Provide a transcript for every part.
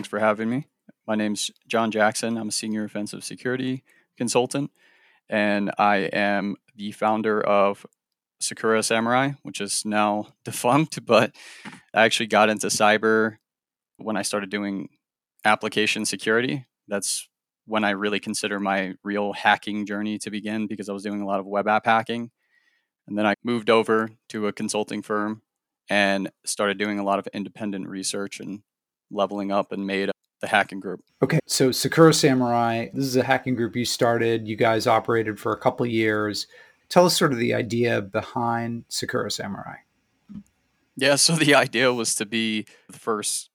Thanks for having me. My name's John Jackson. I'm a senior offensive security consultant, and I am the founder of Sakura Samurai, which is now defunct, but I actually got into cyber when I started doing application security. That's when I really consider my real hacking journey to begin because I was doing a lot of web app hacking. And then I moved over to a consulting firm and started doing a lot of independent research and leveling up and made the hacking group. Okay, so Sakura Samurai, this is a hacking group you started. You guys operated for a couple years. Tell us sort of the idea behind Sakura Samurai. Yeah, so the idea was to be the first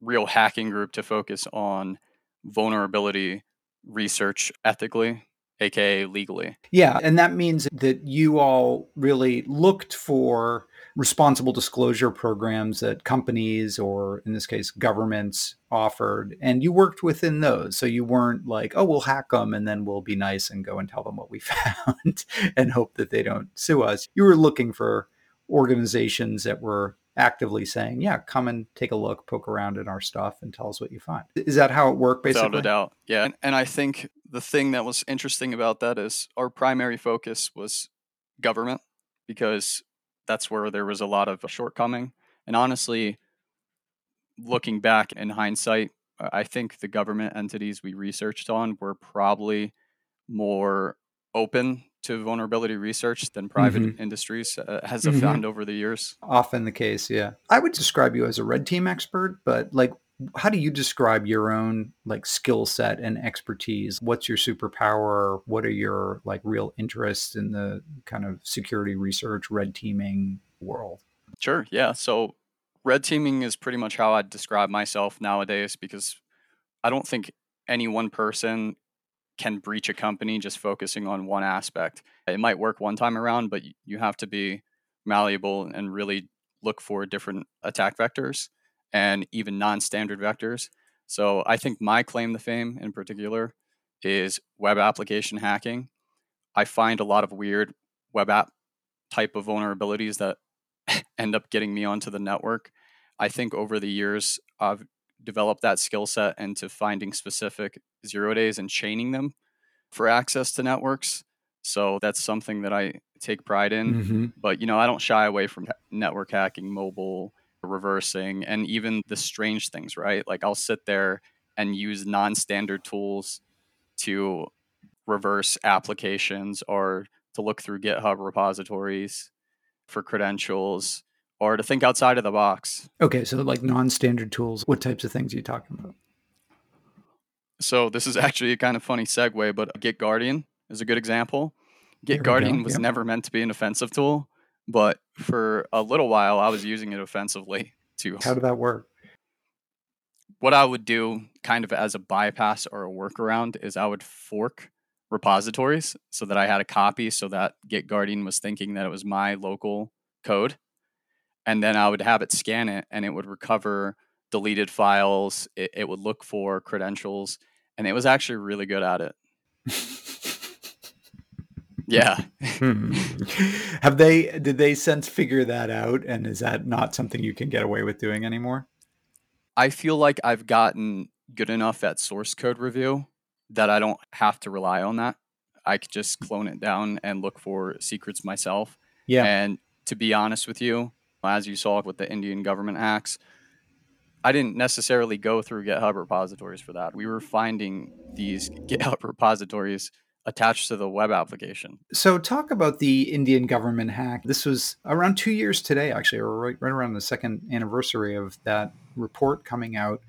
real hacking group to focus on vulnerability research ethically aka legally. Yeah, and that means that you all really looked for responsible disclosure programs that companies or in this case governments offered and you worked within those so you weren't like oh we'll hack them and then we'll be nice and go and tell them what we found and hope that they don't sue us you were looking for organizations that were actively saying, "Yeah, come and take a look, poke around in our stuff, and tell us what you find." Is that how it worked? Basically, without a doubt. Yeah, and, and I think the thing that was interesting about that is our primary focus was government because that's where there was a lot of shortcoming. And honestly, looking back in hindsight, I think the government entities we researched on were probably more open to vulnerability research than private mm-hmm. industries uh, has mm-hmm. found over the years. Often the case, yeah. I would describe you as a red team expert, but like how do you describe your own like skill set and expertise? What's your superpower? What are your like real interests in the kind of security research red teaming world? Sure yeah so red teaming is pretty much how i describe myself nowadays because i don't think any one person can breach a company just focusing on one aspect. It might work one time around, but you have to be malleable and really look for different attack vectors and even non-standard vectors. So I think my claim to fame in particular is web application hacking. I find a lot of weird web app type of vulnerabilities that end up getting me onto the network. I think over the years I've developed that skill set into finding specific zero days and chaining them for access to networks. So that's something that I take pride in. Mm-hmm. But you know, I don't shy away from network hacking, mobile reversing, and even the strange things, right? Like I'll sit there and use non-standard tools to reverse applications or to look through GitHub repositories for credentials or to think outside of the box. Okay, so like non-standard tools, what types of things are you talking about? So this is actually a kind of funny segue, but Git Guardian is a good example. Git Guardian was yep. never meant to be an offensive tool, but for a little while I was using it offensively too. How did that work? What I would do kind of as a bypass or a workaround is I would fork repositories so that I had a copy so that Git Guardian was thinking that it was my local code and then I would have it scan it and it would recover deleted files. It, it would look for credentials, and it was actually really good at it. yeah. Have they? Did they since figure that out? And is that not something you can get away with doing anymore? I feel like I've gotten good enough at source code review that I don't have to rely on that. I could just clone it down and look for secrets myself. Yeah. And to be honest with you, as you saw with the Indian government hacks, I didn't necessarily go through GitHub repositories for that. We were finding these GitHub repositories attached to the web application. So, talk about the Indian government hack. This was around two years today, actually, or right, right around the second anniversary of that report coming out.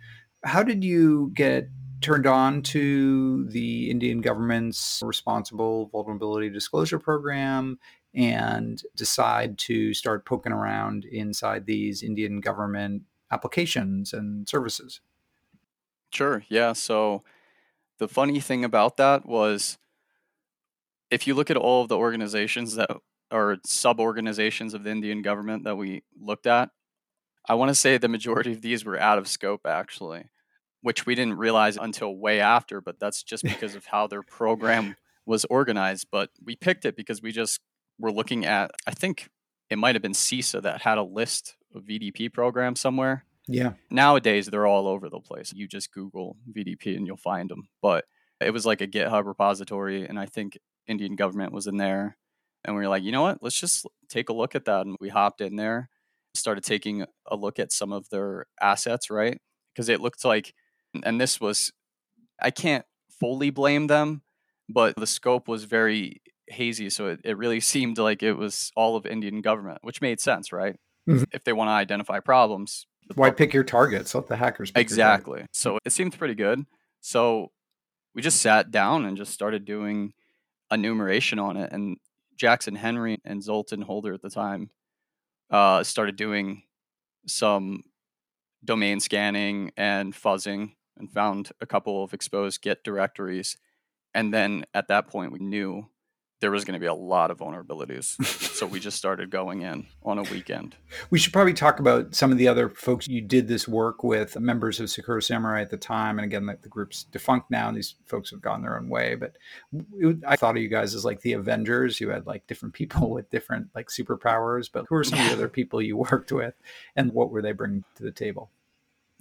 How did you get turned on to the Indian government's responsible vulnerability disclosure program and decide to start poking around inside these Indian government applications and services. Sure. Yeah. So the funny thing about that was if you look at all of the organizations that are sub organizations of the Indian government that we looked at, I want to say the majority of these were out of scope actually, which we didn't realize until way after, but that's just because of how their program was organized. But we picked it because we just we're looking at, I think it might have been CISA that had a list of VDP programs somewhere. Yeah. Nowadays, they're all over the place. You just Google VDP and you'll find them. But it was like a GitHub repository, and I think Indian government was in there. And we were like, you know what? Let's just take a look at that. And we hopped in there, started taking a look at some of their assets, right? Because it looked like, and this was, I can't fully blame them, but the scope was very hazy. So it, it really seemed like it was all of Indian government, which made sense, right? Mhm. If they want to identify problems, Why pick your targets? Let the hackers pick your targets. exactly. So it seemed pretty good. So we just sat down and just started doing enumeration on it. And Jackson Henry and Zoltan Holder at the time uh, started doing some domain scanning and fuzzing and found a couple of exposed Git directories. And then at that point, we knew there was going to be a lot of vulnerabilities. so we just started going in on a weekend. We should probably talk about some of the other folks you did this work with, members of Sakura Samurai at the time. And again, the, the group's defunct now, and these folks have gone their own way. But it, I thought of you guys as like the Avengers. You had like different people with different like superpowers. But who are some of the other people you worked with, and what were they bringing to the table?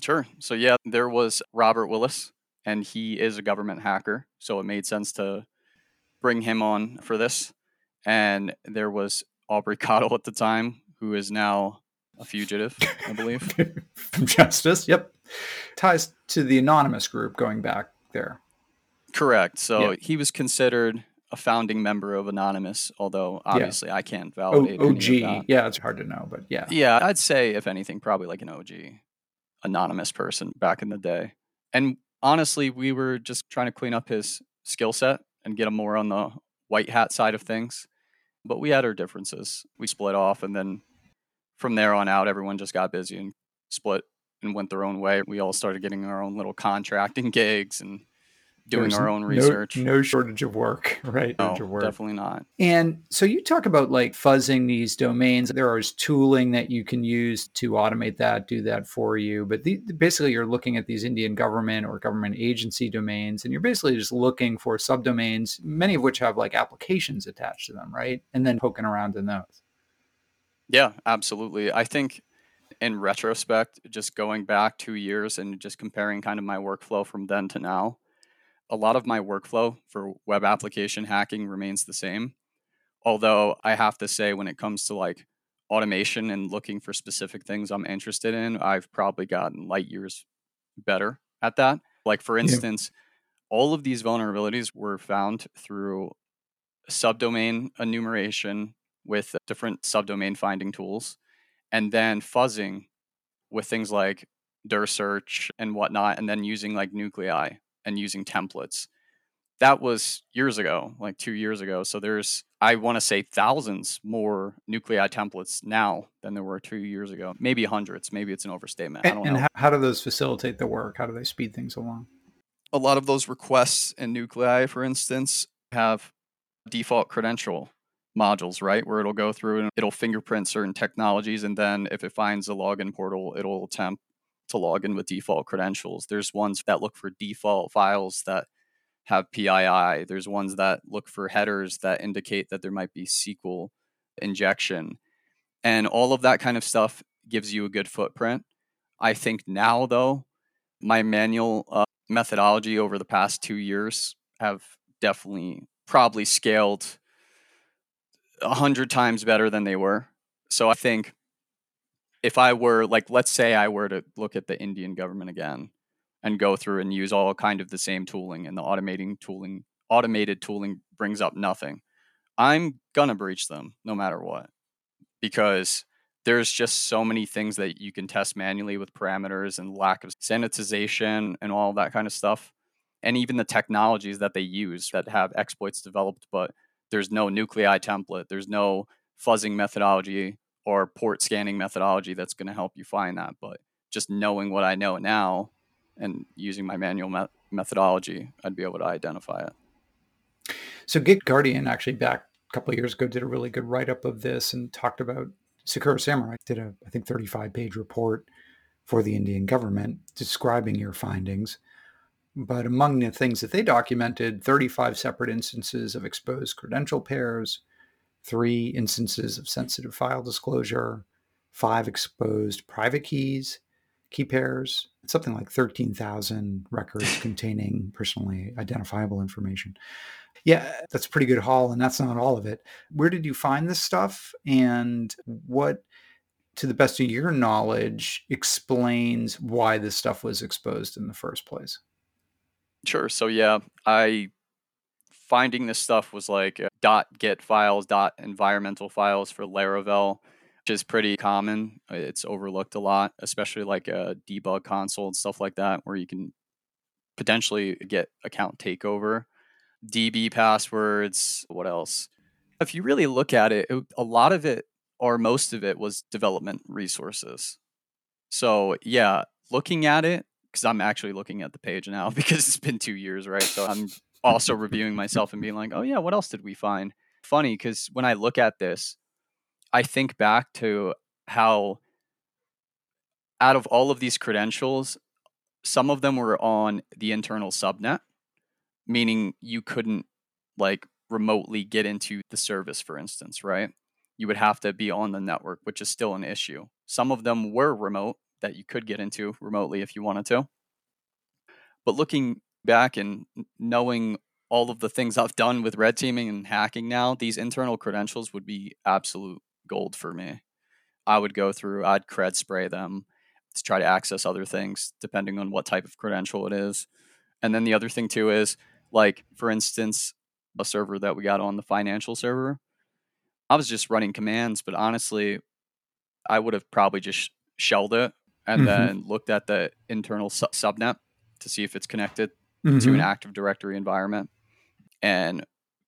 Sure. So yeah, there was Robert Willis, and he is a government hacker, so it made sense to bring him on for this. And there was Aubrey Cottle at the time, who is now a fugitive, I believe. From Justice. Yep. Ties to the anonymous group going back there. Correct. So Yeah. he was considered a founding member of Anonymous, although obviously I can't O- validate any of OG. Yeah, it's hard to know, but yeah. Yeah, I'd say if anything, probably like an OG anonymous person back in the day. And honestly, we were just trying to clean up his skill set and get him more on the white hat side of things. But we had our differences. We split off, and then from there on out, everyone just got busy and split and went their own way. We all started getting our own little contracting gigs and doing There's our own research. No, shortage of work, right? No, of work. definitely not. And so you talk about like fuzzing these domains. There is tooling that you can use to automate that, do that for you. But the, basically, you're looking at these Indian government or government agency domains, and you're basically just looking for subdomains, many of which have like applications attached to them, right? And then poking around in those. Yeah, absolutely. I think in retrospect, just going back two years and just comparing kind of my workflow from then to now, a lot of my workflow for web application hacking remains the same. Although I have to say, when it comes to like automation and looking for specific things I'm interested in, I've probably gotten light years better at that. Like, for Yeah. instance, all of these vulnerabilities were found through subdomain enumeration with different subdomain finding tools, and then fuzzing with things like dir search and whatnot, and then using like nuclei and using templates. That was years ago, like two years ago. So there's, I want to say, thousands more nuclei templates now than there were two years ago. Maybe hundreds. Maybe it's an overstatement. I And, don't and know. how, how do those facilitate the work? How do they speed things along? a lot of those requests in nuclei, for instance, have default credential modules, right? Where it'll go through and it'll fingerprint certain technologies. And then if it finds a login portal, it'll attempt to log in with default credentials. There's ones that look for default files that have PII. There's ones that look for headers that indicate that there might be SQL injection. And all of that kind of stuff gives you a good footprint. I think now, though, my manual uh, methodology over the past two years have definitely probably scaled a hundred times better than they were. So I think if I were like, let's say I were to look at the Indian government again and go through and use all kind of the same tooling and the automating tooling, automated tooling brings up nothing. I'm gonna breach them no matter what because there's just so many things that you can test manually with parameters and lack of sanitization and all that kind of stuff. And even the technologies that they use that have exploits developed, but there's no nuclei template, there's no fuzzing methodology or port scanning methodology that's going to help you find that. But just knowing what I know now and using my manual me- methodology, I'd be able to identify it. So Git Guardian actually back a couple years ago did a really good write up of this and talked about Sakura Samurai did a I think 35 page report for the Indian government describing your findings. But among the things that they documented, 35 separate instances of exposed credential pairs, three instances of sensitive file disclosure, five exposed private keys, key pairs, something like 13,000 records containing personally identifiable information. Yeah, that's a pretty good haul, and that's not all of it. Where did you find this stuff? And what, to the best of your knowledge, explains why this stuff was exposed in the first place? Sure. So, yeah, I finding this stuff was like uh, dot git files, dot environmental files for Laravel, which is pretty common. It's overlooked a lot, especially like a debug console and stuff like that, where you can potentially get account takeover. DB passwords, what else? If you really look at it, it a lot of it or most of it was development resources. So, yeah, looking at it, because I'm actually looking at the page now because it's been two years, right? So I'm also reviewing myself and being like, oh yeah, what else did we find? Funny because when I look at this, I think back to how out of all of these credentials, some of them were on the internal subnet, meaning you couldn't like remotely get into the service, for instance, right? You would have to be on the network, which is still an issue. Some of them were remote that you could get into remotely if you wanted to. But looking back and knowing all of the things I've done with red teaming and hacking now, these internal credentials would be absolute gold for me. I would go through, I'd cred spray them to try to access other things depending on what type of credential it is. And then the other thing too is like for instance, a server that we got on the financial server, I was just running commands, but honestly, I would have probably just shelled it and mm-hmm. then looked at the internal su- subnet to see if it's connected mm-hmm. to an. Active Directory environment and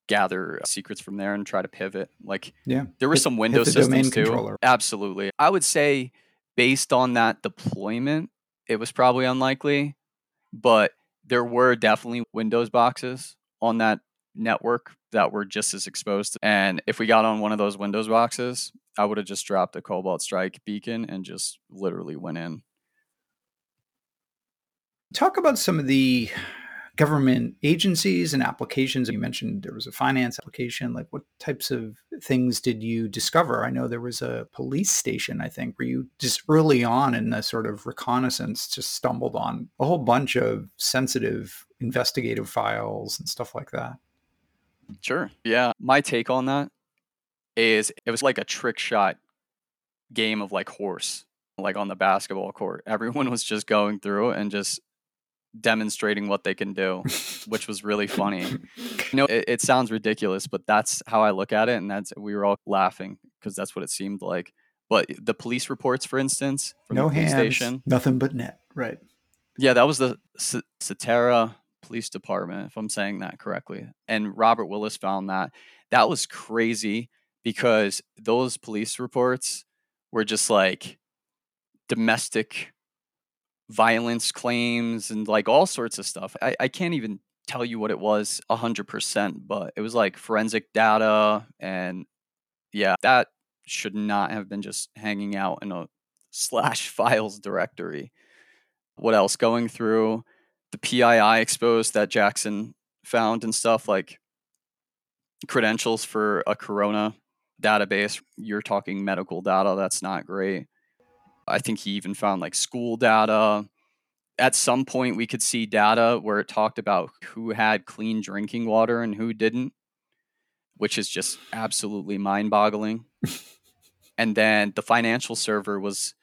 gather secrets from there and try to pivot. Like, yeah, there were hit, some Windows systems too. Controller. Absolutely, I would say based on that deployment, it was probably unlikely, but there were definitely Windows boxes on that network that were just as exposed. And if we got on one of those Windows boxes, I would have just dropped a Cobalt Strike beacon and just literally went in. Talk about some of the government agencies and applications. You mentioned there was a finance application. Like, what types of things did you discover? I know there was a police station, I think, where you just early on in the sort of reconnaissance just stumbled on a whole bunch of sensitive investigative files and stuff like that. Sure. Yeah. My take on that is it was like a trick shot game of like horse, like on the basketball court. Everyone was just going through and just demonstrating what they can do, which was really funny. You know, it, it, sounds ridiculous, but that's how I look at it, and that's we were all laughing because that's what it seemed like. But the police reports, for instance, from no the hands, station, nothing but net, right? Yeah, that was the C- Cetera Police Department, if I'm saying that correctly. And Robert Willis found that that was crazy because those police reports were just like domestic violence claims and like all sorts of stuff. I, I can't even tell you what it was 100%, but it was like forensic data. And yeah, that should not have been just hanging out in a slash files directory. What else? Going through the PII exposed that Jackson found and stuff like credentials for a Corona database. You're talking medical data. That's not great. I think he even found like school data. At some point, we could see data where it talked about who had clean drinking water and who didn't, which is just absolutely mind boggling. and then the financial server was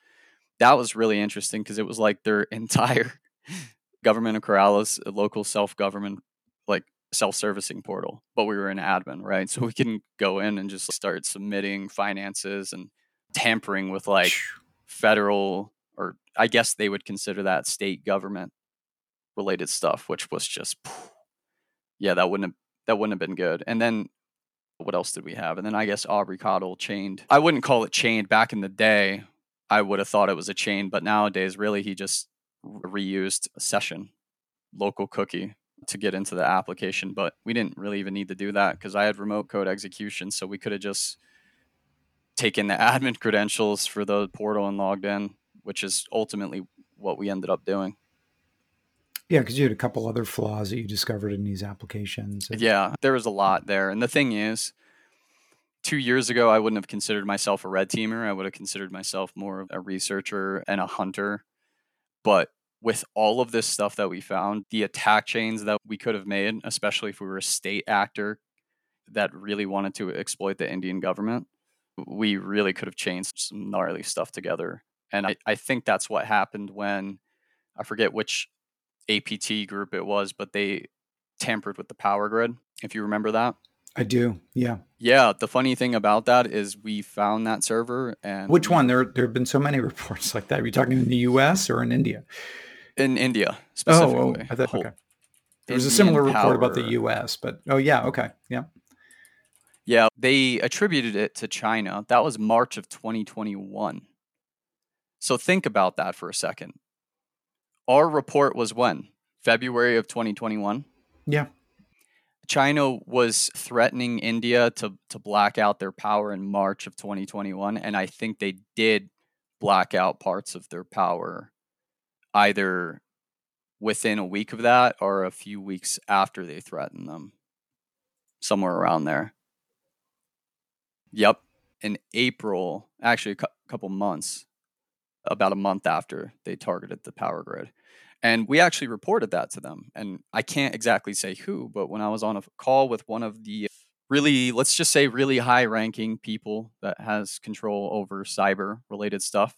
that was really interesting because it was like their entire government of Kerala's, a local self government, like self servicing portal, but we were an admin, right? So we can go in and just start submitting finances and tampering with like federal or I guess they would consider that state government related stuff, which was just yeah, that wouldn't have that wouldn't have been good. And then what else did we have? And then I guess Aubrey Cottle chained. I wouldn't call it chained back in the day. I would have thought it was a chain, but nowadays really he just reused a session local cookie to get into the application, but we didn't really even need to do that because I had remote code execution, so we could have just taken the admin credentials for the portal and logged in, which is ultimately what we ended up doing. Yeah, because you had a couple other flaws that you discovered in these applications. Yeah, there was a lot there. And the thing is, two years ago, I wouldn't have considered myself a red teamer. I would have considered myself more of a researcher and a hunter. But with all of this stuff that we found, the attack chains that we could have made, especially if we were a state actor that really wanted to exploit the Indian government, we really could have changed some gnarly stuff together. And I, I think that's what happened when I forget which APT group it was, but they tampered with the power grid, if you remember that. I do. Yeah. Yeah. The funny thing about that is we found that server and which one? There there have been so many reports like that. Are you talking in the US or in India? In India specifically. Oh, oh I thought, okay. There was a similar report about the US, but oh yeah, okay. Yeah. Yeah, they attributed it to China. That was March of 2021. So think about that for a second. Our report was when? February of 2021? Yeah. China was threatening India to to black out their power in March of 2021 and I think they did black out parts of their power either within a week of that or a few weeks after they threatened them somewhere around there. Yep, in April, actually a cu- couple months about a month after they targeted the power grid. And we actually reported that to them. And I can't exactly say who, but when I was on a call with one of the really, let's just say, really high ranking people that has control over cyber related stuff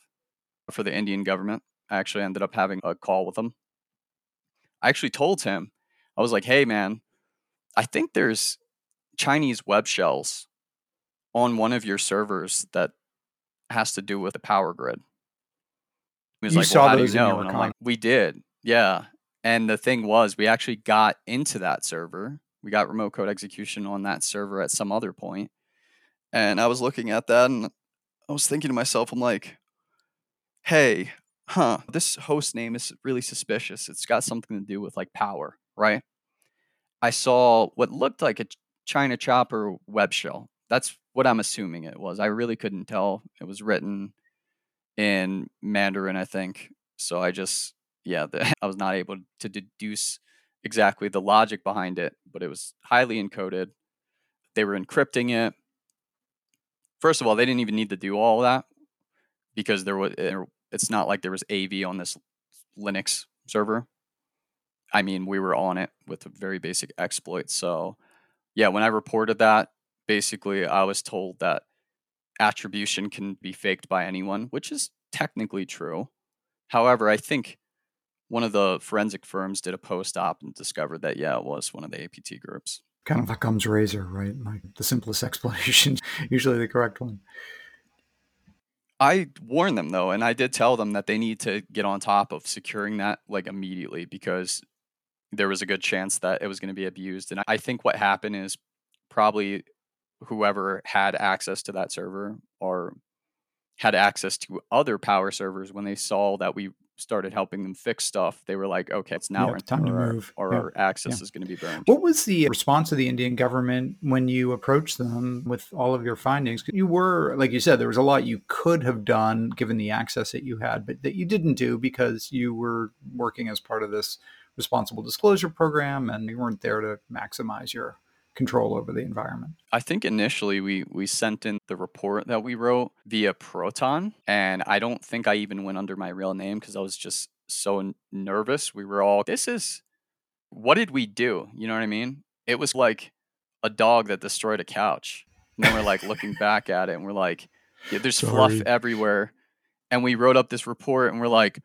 for the Indian government, I actually ended up having a call with him. I actually told him, I was like, hey, man, I think there's Chinese web shells on one of your servers that has to do with the power grid. He was you like, saw well, those you know? And I'm like, we did. Yeah. And the thing was, we actually got into that server. We got remote code execution on that server at some other point. And I was looking at that and I was thinking to myself, I'm like, hey, huh, this host name is really suspicious. It's got something to do with like power, right? I saw what looked like a China Chopper web shell. That's what I'm assuming it was. I really couldn't tell. It was written in Mandarin, I think. So I just, yeah, the, I was not able to deduce exactly the logic behind it, but it was highly encoded. They were encrypting it. First of all, they didn't even need to do all that because there was. It's not like there was AV on this Linux server. I mean, we were on it with a very basic exploit. So, yeah, when I reported that, basically I was told that attribution can be faked by anyone, which is technically true. However, I think one of the forensic firms did a post op and discovered that, yeah, it was one of the APT groups. Kind of Occam's razor, right? Like the simplest explanation, usually the correct one. I warned them though, and I did tell them that they need to get on top of securing that like immediately because there was a good chance that it was going to be abused. And I think what happened is probably whoever had access to that server or had access to other power servers when they saw that we started helping them fix stuff they were like okay it's now Yeah, time to our, move. or Yeah. our access Yeah. is going to be burned What was the response of the Indian government when you approached them with all of your findings You were, like you said, there was a lot you could have done given the access that you had, but that you didn't do because you were working as part of this responsible disclosure program and you weren't there to maximize your control over the environment. I think initially we we sent in the report that we wrote via Proton, and I don't think I even went under my real name because I was just so n- nervous. We were all, this is, what did we do? You know what I mean? It was like a dog that destroyed a couch. And then we're like looking back at it, and we're like, yeah, there's fluff everywhere. And we wrote up this report, and we're like,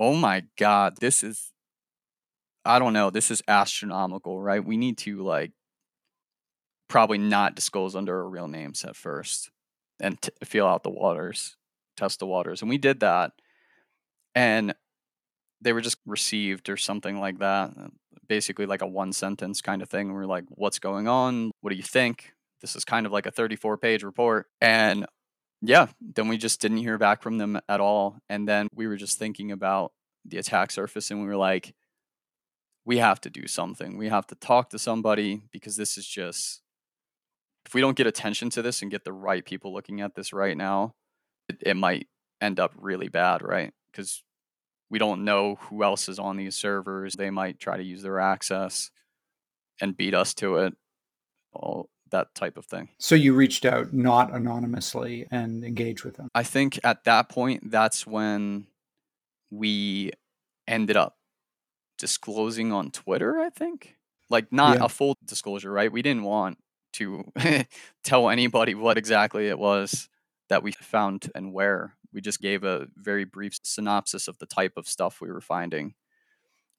oh my god, this is, I don't know, this is astronomical, right? We need to like probably not disclose under our real names at first and t- feel out the waters, test the waters. And we did that. And they were just received or something like that. uh, Basically, like a one sentence kind of thing. We're like, what's going on? What do you think? This is kind of like a 34 page report. And yeah, then we just didn't hear back from them at all. And then we were just thinking about the attack surface and we were like, we have to do something. We have to talk to somebody because this is just if we don't get attention to this and get the right people looking at this right now, it, it might end up really bad, right? Because we don't know who else is on these servers. They might try to use their access and beat us to it, all that type of thing. So you reached out not anonymously and engaged with them. I think at that point, that's when we ended up disclosing on Twitter, I think. Like not Yeah. a full disclosure, right? We didn't want to tell anybody what exactly it was that we found and where. We just gave a very brief synopsis of the type of stuff we were finding.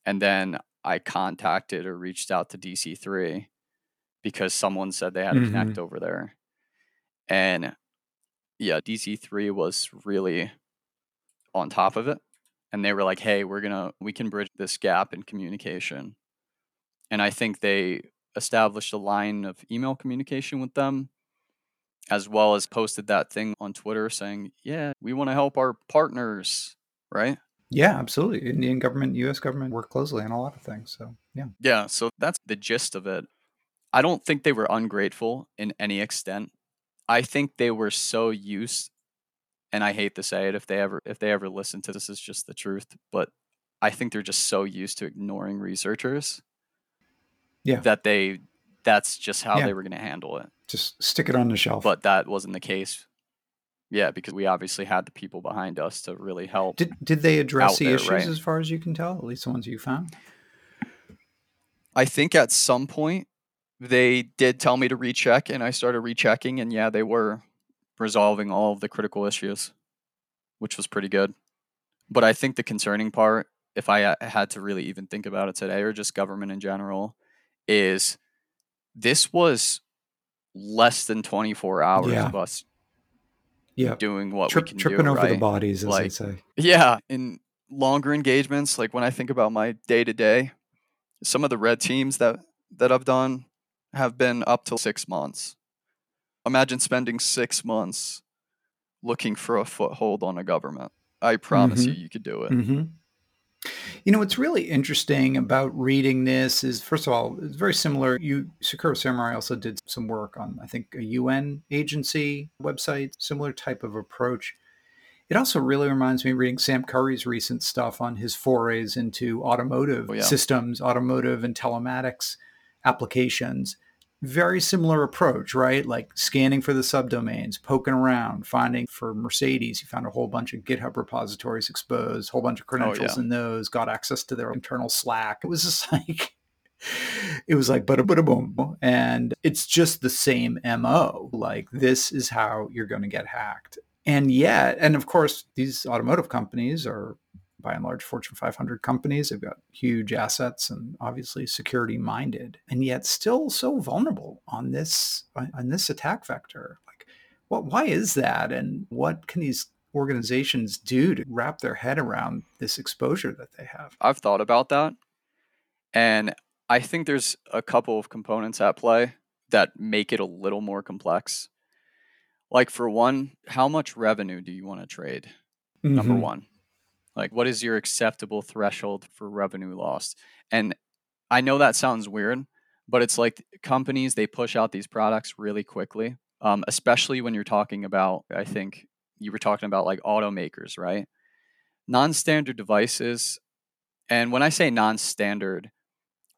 And then I contacted or reached out to DC3 because someone said they had a connect mm-hmm. over there. And yeah, DC3 was really on top of it. And they were like, hey, we're going to, we can bridge this gap in communication. And I think they established a line of email communication with them, as well as posted that thing on Twitter saying, yeah, we want to help our partners, right? Yeah, absolutely. Indian government, U.S. government work closely on a lot of things. So yeah, Yeah, so that's the gist of it. I don't think they were ungrateful in any extent. I think they were so used and I hate to say it if they ever if they ever listen to this is just the truth, but I think they're just so used to ignoring researchers. Yeah. That they that's just how Yeah. they were going to handle it. just stick it on the shelf. But that wasn't the case. Yeah, because we obviously had the people behind us to really help. did did they address the there, issues right? as far as you can tell? At least the ones you found. I think at some point they did tell me to recheck, and I started rechecking, and yeah, they were resolving all of the critical issues, which was pretty good. But I think the concerning part, if I uh, had to really even think about it today, or just government in general, is this was less than 24 hours Yeah. of us Yeah, doing what Trip, we can tripping do, over the bodies, as they Like- say. Yeah, in longer engagements, like when I think about my day to day, some of the red teams that that I've done have been up to six months. Imagine spending six months looking for a foothold on a government. I promise you, you could do it. hmm You know, what's really interesting about reading this is, first of all, it's very similar. You, Sakura Samurai also did some work on, I think, a UN agency website, similar type of approach. It also really reminds me of reading Sam Curry's recent stuff on his forays into automotive Oh, yeah. systems, automotive and telematics applications. Very similar approach, right? Like scanning for the subdomains, poking around, finding for Mercedes, you found a whole bunch of GitHub repositories exposed, whole bunch of oh, credentials yeah. in those, got access to their internal Slack. It was just like it was like bada bada boom. And it's just the same MO. Like this is how you're going to get hacked. And yet, and of course, these automotive companies are by and large Fortune 500 companies. They've got huge assets and obviously security minded, and yet still so vulnerable on this on this attack vector. Like, what? Why is that? And what can these organizations do to wrap their head around this exposure that they have? I've thought about that. And I think there's a couple of components at play that make it a little more complex. Like, for one, how much revenue do you want to trade? Number Mhm. one. Like, what is your acceptable threshold for revenue lost? And I know that sounds weird, but it's like companies, they push out these products really quickly, um, especially when you're talking about, I think you were talking about like automakers, right? Non standard devices. And when I say non standard,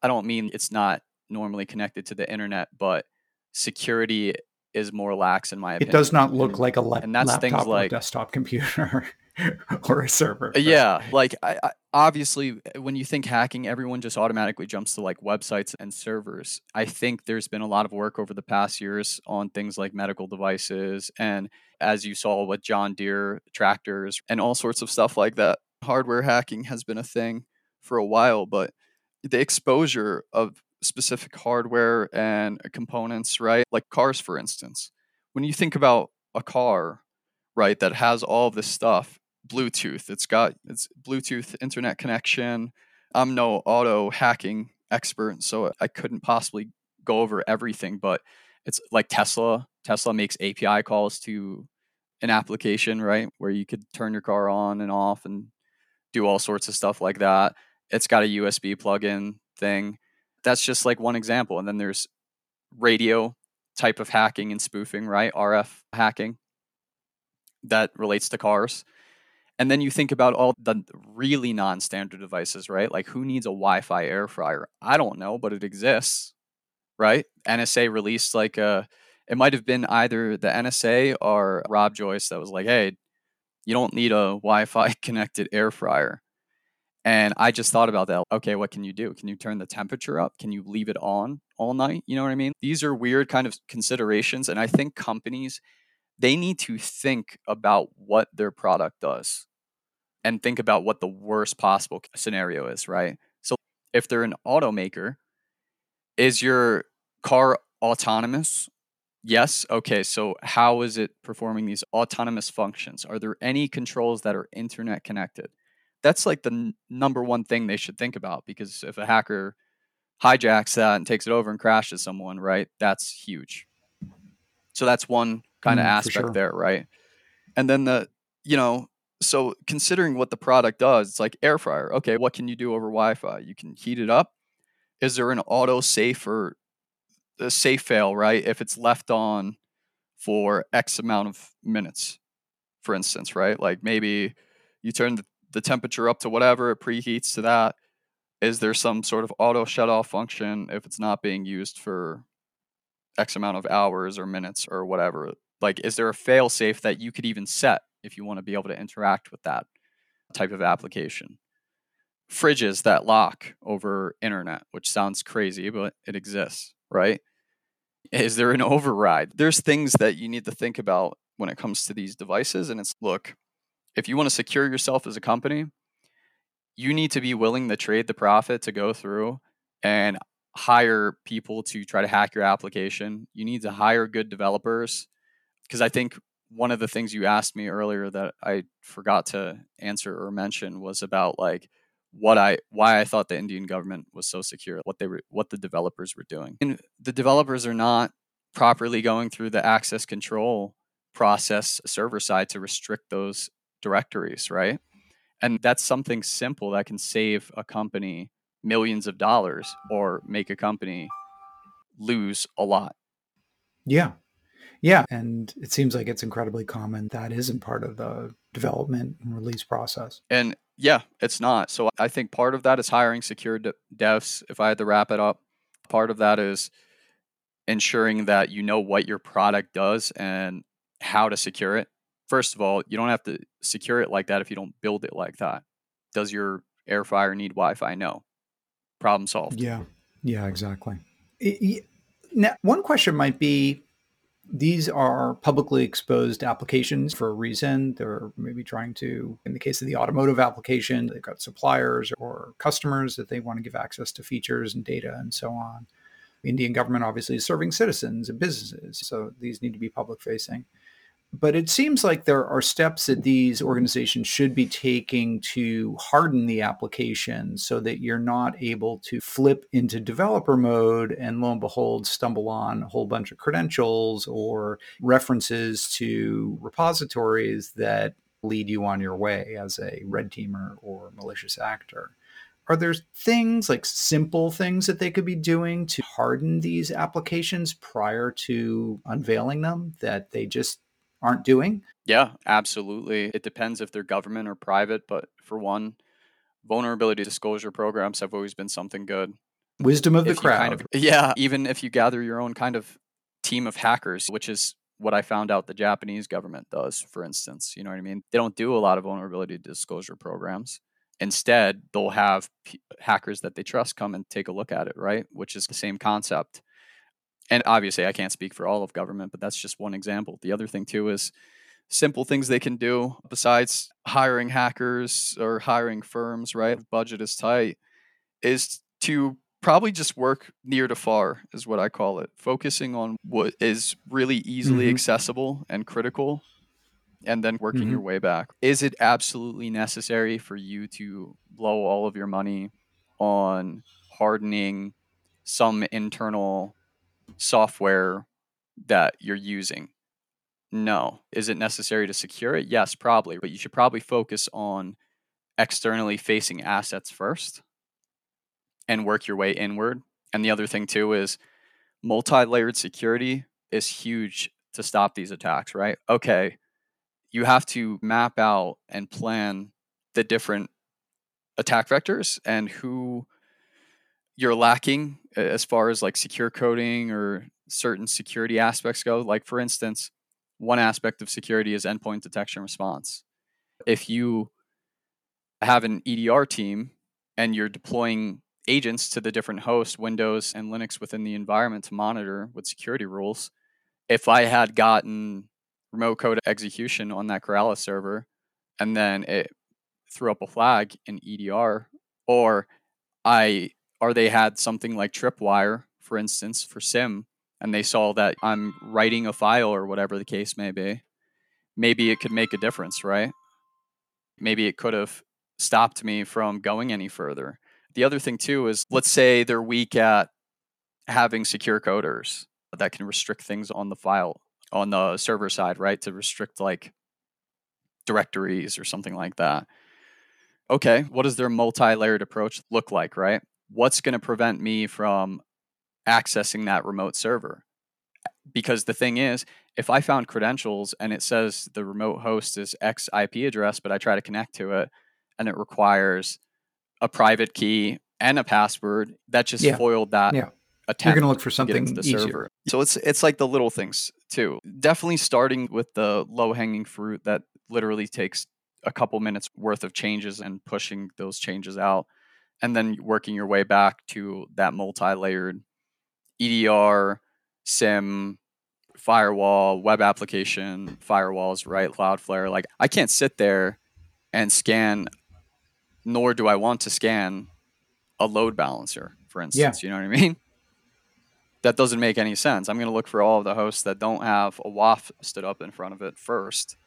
I don't mean it's not normally connected to the internet, but security is more lax in my opinion. It does not look like a la- And that's things laptop or like- desktop computer or a server. Yeah, like I, I, obviously, uh, when you think hacking, everyone just automatically jumps to like websites and servers. I think there's been a lot of work over the past years on things like medical devices, and as you saw with John Deere tractors and all sorts of stuff like that. Hardware hacking has been a thing for a while, but the exposure of specific hardware and components, right? Like cars, for instance. When you think about a car, right, that has all this stuff, Bluetooth, it's got it's Bluetooth internet connection. I'm no auto hacking expert, so I couldn't possibly go over everything, but it's like Tesla. Tesla makes API calls to an application, right, where you could turn your car on and off and do all sorts of stuff like that. It's got a USB plug-in thing. That's just like one example. And then there's radio type of hacking and spoofing, right? RF hacking that relates to cars. And then you think about all the really non standard devices, right? Like who needs a Wi Fi air fryer? I don't know, but it exists, right? NSA released like a, it might have been either the NSA or Rob Joyce that was like, hey, you don't need a Wi Fi connected air fryer. And I just thought about that. Okay, what can you do? Can you turn the temperature up? Can you leave it on all night? You know what I mean? These are weird kind of considerations. And I think companies, they need to think about what their product does and think about what the worst possible scenario is, right? So if they're an automaker, is your car autonomous? Yes. Okay. So how is it performing these autonomous functions? Are there any controls that are internet connected? that's like the n- number one thing they should think about because if a hacker hijacks that and takes it over and crashes someone, right, that's huge. So that's one kind of mm, aspect sure. there, right? And then the, you know, so considering what the product does, it's like air fryer. Okay, what can you do over Wi-Fi? You can heat it up. Is there an auto safe or a safe fail, right? If it's left on for X amount of minutes, for instance, right? Like maybe you turn the temperature up to whatever, it preheats to that. Is there some sort of auto shut off function if it's not being used for X amount of hours or minutes or whatever? Like, is there a fail safe that you could even set if you want to be able to interact with that type of application? Fridges that lock over internet, which sounds crazy, but it exists, right? Is there an override? There's things that you need to think about when it comes to these devices. And it's look, if you want to secure yourself as a company, you need to be willing to trade the profit to go through and hire people to try to hack your application. You need to hire good developers because I think one of the things you asked me earlier that I forgot to answer or mention was about like what I why I thought the Indian government was so secure, what they were what the developers were doing. And the developers are not properly going through the access control process server side to restrict those directories, right? And that's something simple that can save a company millions of dollars or make a company lose a lot. Yeah. Yeah. And it seems like it's incredibly common that isn't part of the development and release process. And yeah, it's not. So I think part of that is hiring secure de- devs. If I had to wrap it up, part of that is ensuring that you know what your product does and how to secure it first of all, you don't have to secure it like that if you don't build it like that. Does your air fryer need Wi-Fi? No. Problem solved. Yeah. Yeah, exactly. It, now, one question might be these are publicly exposed applications for a reason. They're maybe trying to, in the case of the automotive application, they've got suppliers or customers that they want to give access to features and data and so on. The Indian government obviously is serving citizens and businesses, so these need to be public facing but it seems like there are steps that these organizations should be taking to harden the application so that you're not able to flip into developer mode and lo and behold stumble on a whole bunch of credentials or references to repositories that lead you on your way as a red teamer or malicious actor. Are there things like simple things that they could be doing to harden these applications prior to unveiling them that they just aren't doing? Yeah, absolutely. It depends if they're government or private, but for one, vulnerability disclosure programs have always been something good. Wisdom of the crowd. Kind of, yeah, even if you gather your own kind of team of hackers, which is what I found out the Japanese government does, for instance. You know what I mean? They don't do a lot of vulnerability disclosure programs. Instead, they'll have p- hackers that they trust come and take a look at it, right? Which is the same concept and obviously I can't speak for all of government, but that's just one example. The other thing too is simple things they can do besides hiring hackers or hiring firms, right? If Budget is tight, is to probably just work near to far is what I call it. Focusing on what is really easily mm-hmm. accessible and critical and then working mm-hmm. your way back. Is it absolutely necessary for you to blow all of your money on hardening some internal software that you're using? No. Is it necessary to secure it? Yes, probably, but you should probably focus on externally facing assets first and work your way inward. And the other thing too is multi-layered security is huge to stop these attacks, right? Okay, you have to map out and plan the different attack vectors and who you're lacking as far as like secure coding or certain security aspects go. Like for instance, one aspect of security is endpoint detection response. If you have an EDR team and you're deploying agents to the different hosts, Windows and Linux within the environment to monitor with security rules. If I had gotten remote code execution on that Kerala's server and then it threw up a flag in EDR, or I or they had something like Tripwire, for instance, for SIEM, and they saw that I'm writing a file or whatever the case may be, maybe it could make a difference, right? Maybe it could have stopped me from going any further. The other thing too is let's say they're weak at having secure coders that can restrict things on the file on the server side, right? To restrict like directories or something like that. Okay, what does their multi-layered approach look like, right? What's going to prevent me from accessing that remote server? Because the thing is, if I found credentials and it says the remote host is X IP address, but I try to connect to it and it requires a private key and a password, that just yeah. foiled that yeah. You're going to look for something to the easier. server. So it's it's like the little things too. Definitely starting with the low hanging fruit that literally takes a couple minutes worth of changes and pushing those changes out, and then working your way back to that multi layered EDR, SIEM, firewall, web application, firewalls, right? Cloudflare. Like I can't sit there and scan, nor do I want to scan a load balancer, for instance. Yeah. You know what I mean? That doesn't make any sense. I'm going to look for all of the hosts that don't have a WAF stood up in front of it first,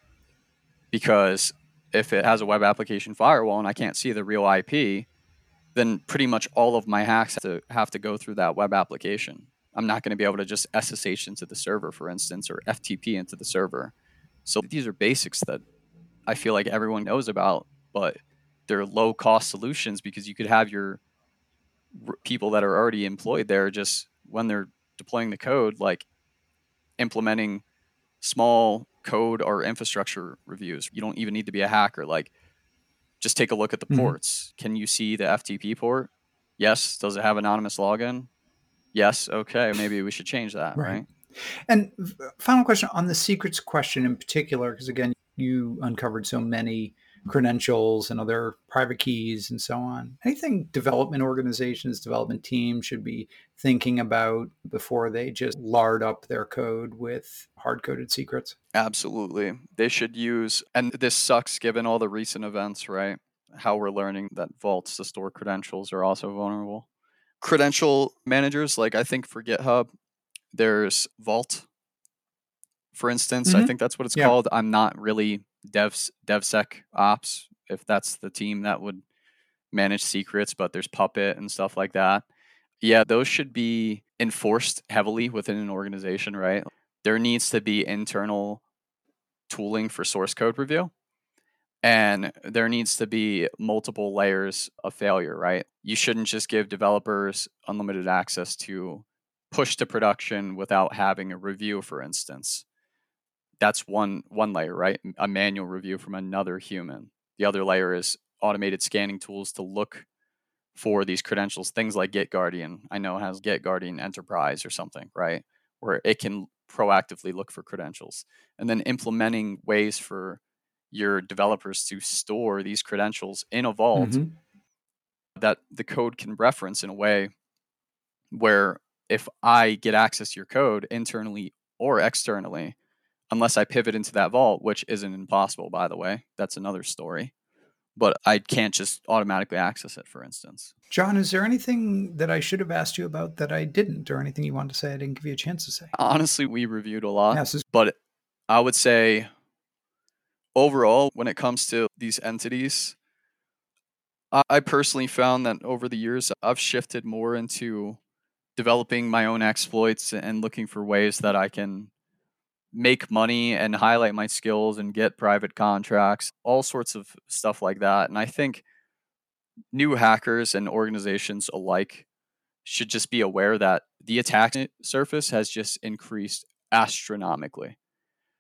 because if it has a web application firewall and I can't see the real IP, then pretty much all of my hacks have to have to go through that web application. I'm not going to be able to just SSH into the server, for instance, or FTP into the server. So these are basics that I feel like everyone knows about, but they're low cost solutions because you could have your people that are already employed there just when they're deploying the code, like implementing small code or infrastructure reviews. You don't even need to be a hacker. Like, just take a look at the mm-hmm. ports. Can you see the FTP port? Yes. Does it have anonymous login? Yes. Okay. Maybe we should change that. Right. right? And final question on the secrets question in particular, because again, you uncovered so many credentials and other private keys and so on. Anything development organizations, development teams should be thinking about before they just lard up their code with hard coded secrets? Absolutely. They should use, and this sucks given all the recent events, right? How we're learning that vaults to store credentials are also vulnerable. Credential managers, like I think for GitHub, there's Vault for instance. Mm-hmm. I think that's what it's yeah. called. I'm not really devs DevSec ops, if that's the team that would manage secrets, but there's Puppet and stuff like that. Yeah, those should be enforced heavily within an organization, right? There needs to be internal tooling for source code review. And there needs to be multiple layers of failure, right? You shouldn't just give developers unlimited access to push to production without having a review, for instance that's one one layer, right? A manual review from another human. The other layer is automated scanning tools to look for these credentials. Things like GitGuardian. I know has GitGuardian Enterprise or something, right? Where it can proactively look for credentials, and then implementing ways for your developers to store these credentials in a vault mm-hmm. that the code can reference in a way where if I get access to your code internally or externally, unless I pivot into that vault, which isn't impossible, by the way. That's another story. But I can't just automatically access it, for instance. John, is there anything that I should have asked you about that I didn't, or anything you wanted to say I didn't give you a chance to say? Honestly, we reviewed a lot. Yes, but I would say overall, when it comes to these entities, I personally found that over the years, I've shifted more into developing my own exploits and looking for ways that I can make money and highlight my skills and get private contracts, all sorts of stuff like that. And I think new hackers and organizations alike should just be aware that the attack surface has just increased astronomically.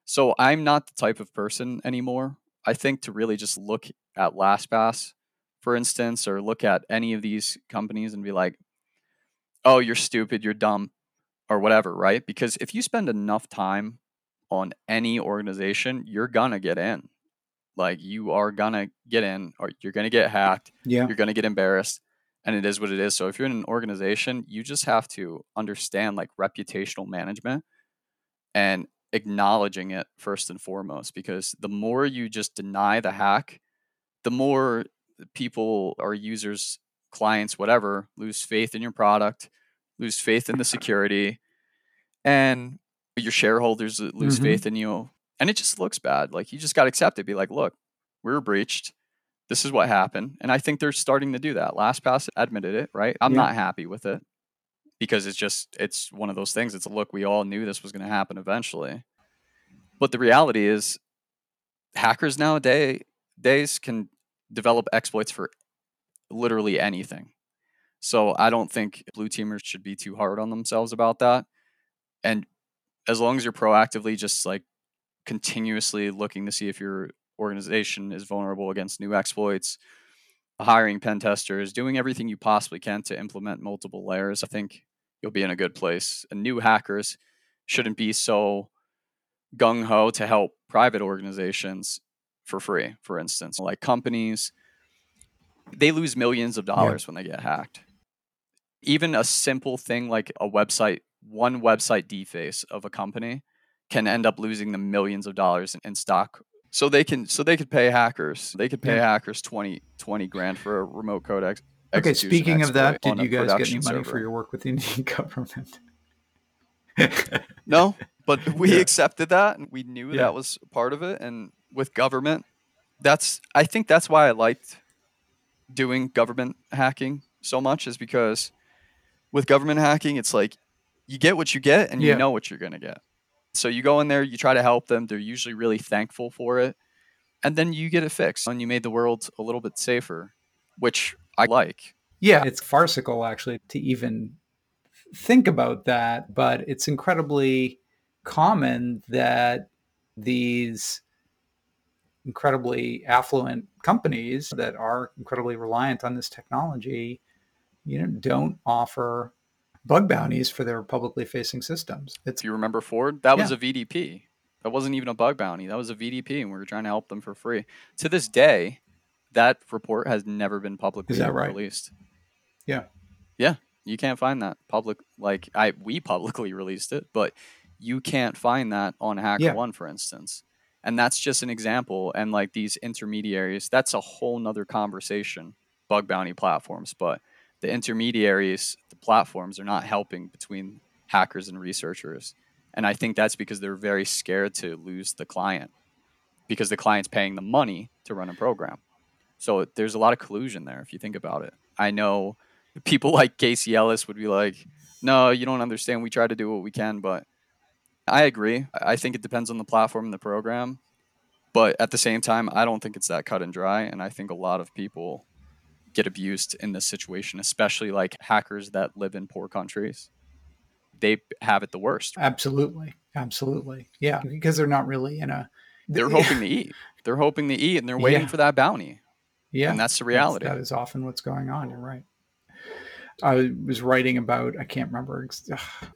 So I'm not the type of person anymore. I think to really just look at LastPass, for instance, or look at any of these companies and be like, oh, you're stupid, you're dumb, or whatever, right? Because if you spend enough time on any organization, you're gonna get in. Like you are gonna get in, or you're gonna get hacked. Yeah. You're gonna get embarrassed, and it is what it is. So if you're in an organization, you just have to understand like reputational management and acknowledging it first and foremost. Because the more you just deny the hack, the more people or users, clients, whatever, lose faith in your product, lose faith in the security, and your shareholders lose Mhm. faith in you. And it just looks bad. Like you just got to accept it. Be like, look, we were breached. This is what happened. And I think they're starting to do that. LastPass admitted it, right? I'm Yeah. not happy with it because it's just, it's one of those things. It's a look, we all knew this was going to happen eventually. But the reality is, hackers nowadays days can develop exploits for literally anything. So I don't think blue teamers should be too hard on themselves about that. And as long as you're proactively just like continuously looking to see if your organization is vulnerable against new exploits, hiring pen testers, doing everything you possibly can to implement multiple layers, I think you'll be in a good place. And new hackers shouldn't be so gung ho to help private organizations for free, for instance. Like companies, they lose millions of dollars when they get hacked. Even a simple thing like a website, one website deface of a company can end up losing them millions of dollars in, in stock. So they can so they could pay hackers. They could pay Yeah. hackers 20, 20 grand for a remote code ex- Okay, speaking of that, did you guys get any money server. for your work with the Indian government? No, but we Yeah. accepted that and we knew Yeah. that was part of it. And with government, that's I think that's why I liked doing government hacking so much is because with government hacking, it's like you get what you get and Yeah. you know what you're gonna get. So you go in there, you try to help them. They're usually really thankful for it, and then you get it fixed, and you made the world a little bit safer, which I like. Yeah, it's farcical actually to even think about that, but it's incredibly common that these incredibly affluent companies that are incredibly reliant on this technology, you know, don't offer bug bounties for their publicly facing systems. It's If you remember Ford, that was a VDP. That wasn't even a bug bounty. That was a VDP, and we were trying to help them for free. To this day, that report has never been publicly Is that right? released. Yeah. Yeah. You can't find that public like I we publicly released it, but you can't find that on Hacker Yeah. One, for instance. And that's just an example. And like these intermediaries, that's a whole nother conversation, bug bounty platforms. But the intermediaries, the platforms are not helping between hackers and researchers. And I think that's because they're very scared to lose the client because the client's paying the money to run a program. So there's a lot of collusion there if you think about it. I know people like Casey Ellis would be like, no, you don't understand. We try to do what we can, but I agree. I think it depends on the platform and the program. But at the same time, I don't think it's that cut and dry. And I think a lot of people get abused in this situation, especially like hackers that live in poor countries. They have it the worst. absolutely, absolutely. Yeah, because they're not really in a They're hoping to eat. They're hoping to eat and they're waiting Yeah. for that bounty. Yeah. And that's the reality. that is often what's going on. You're right. I was writing about, I can't remember, it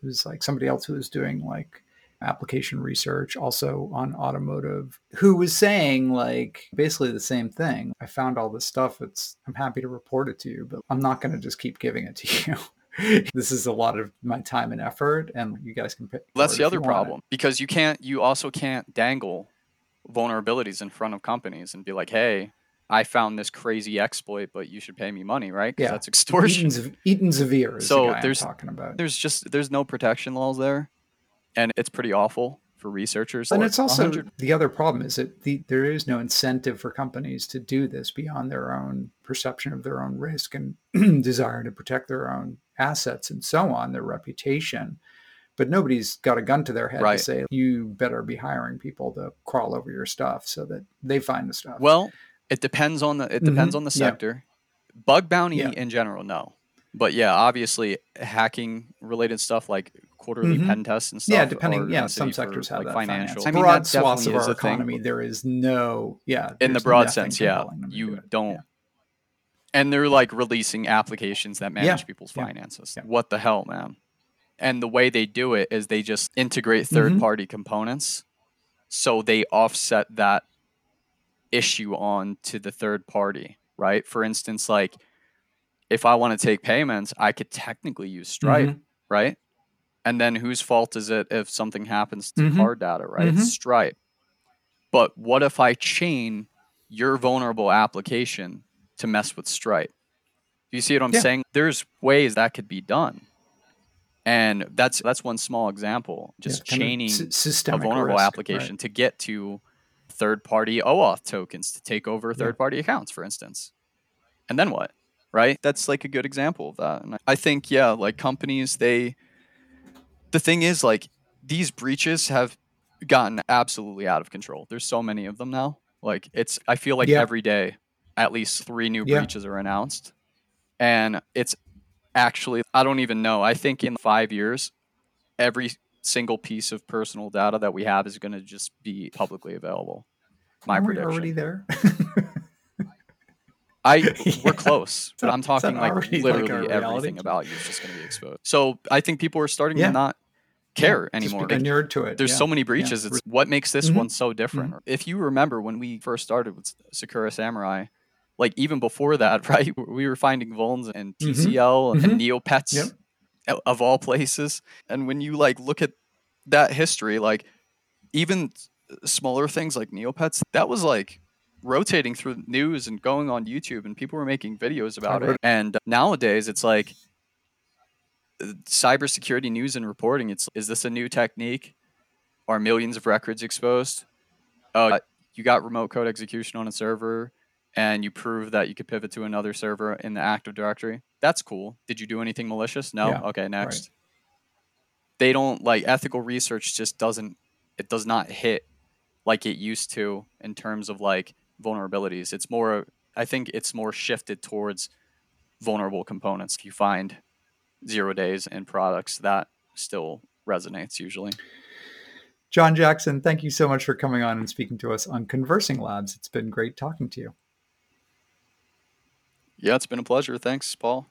was like somebody else who was doing like application research also on automotive who was saying like basically the same thing. I found all this stuff. It's, I'm happy to report it to you, but I'm not going to just keep giving it to you. this is a lot of my time and effort, and you guys can pick. That's the other problem because you can't you also can't dangle vulnerabilities in front of companies and be like hey i found this crazy exploit but you should pay me money right Yeah. that's extortion Eaton, Zav- Eaton Zveare is So the there's- I'm talking about. there's just there's no protection laws there and it's pretty awful for researchers And Or it's also 100 the other problem is that the, there is no incentive for companies to do this beyond their own perception of their own risk and desire to protect their own assets and so on, their reputation. But nobody's got a gun to their head Right. to say you better be hiring people to crawl over your stuff so that they find the stuff. well it depends on the it depends on the Mm-hmm. Yeah. sector bug bounty Yeah. in general no but yeah obviously hacking related stuff like quarterly Mhm. pen tests and stuff yeah, depending. Yeah, some say for, sectors have like that financial financial. I mean, Broad that swaths of definitely is our a thing, economy, there is no yeah in the broad sense yeah compelling them to you do don't. Yeah. and they're like releasing applications that manage Yeah, people's yeah, finances. yeah. What the hell, man? And the way they do it is they just integrate 3rd Mhm. party components so they offset that issue on to the third party, right? For instance, like if I want to take payments, I could technically use Stripe, mm-hmm. right? And then whose fault is it if something happens to mm-hmm. card data, right? Mm-hmm. It's Stripe. But what if I chain your vulnerable application to mess with Stripe? Do you see what I'm yeah. saying? There's ways that could be done. And that's that's one small example, just yeah, chaining a vulnerable risk, application right. to get to third party OAuth tokens to take over third party yeah. accounts, for instance. And then what? Right? That's like a good example of that. And I think, yeah, like companies, they, the thing is, like, these breaches have gotten absolutely out of control. There's so many of them now. Like, it's, I feel like yeah. every day, at least three new yeah. breaches are announced. And it's actually, I don't even know. I think in five years, every single piece of personal data that we have is going to just be publicly available. My Are prediction. already there. I we're close, but I'm talking like literally like everything about you is just going to be exposed. So I think people are starting yeah. to not care yeah, anymore. Just inured to it. There's yeah. so many breaches. It's what makes this mm-hmm. one so different. Mm-hmm. If you remember when we first started with Sakura Samurai, like even before that, right? We were finding vulns and TCL mm-hmm. and mm-hmm. Neopets. Yep of all places. And when you like look at that history, like even smaller things like Neopets, that was like rotating through news and going on YouTube, and people were making videos about it. And nowadays, it's like uh, cybersecurity news and reporting. It's is this a new technique? Are millions of records exposed? Oh, uh, you got remote code execution on a server, and you prove that you could pivot to another server in the Active Directory. That's cool. Did you do anything malicious? No. Yeah, okay, next. Right. They don't like ethical research just doesn't it does not hit like it used to in terms of like vulnerabilities. It's more I think it's more shifted towards vulnerable components. If you find zero days in products, that still resonates usually. John Jackson, thank you so much for coming on and speaking to us on ConversingLabs. It's been great talking to you. Yeah, it's been a pleasure. Thanks, Paul.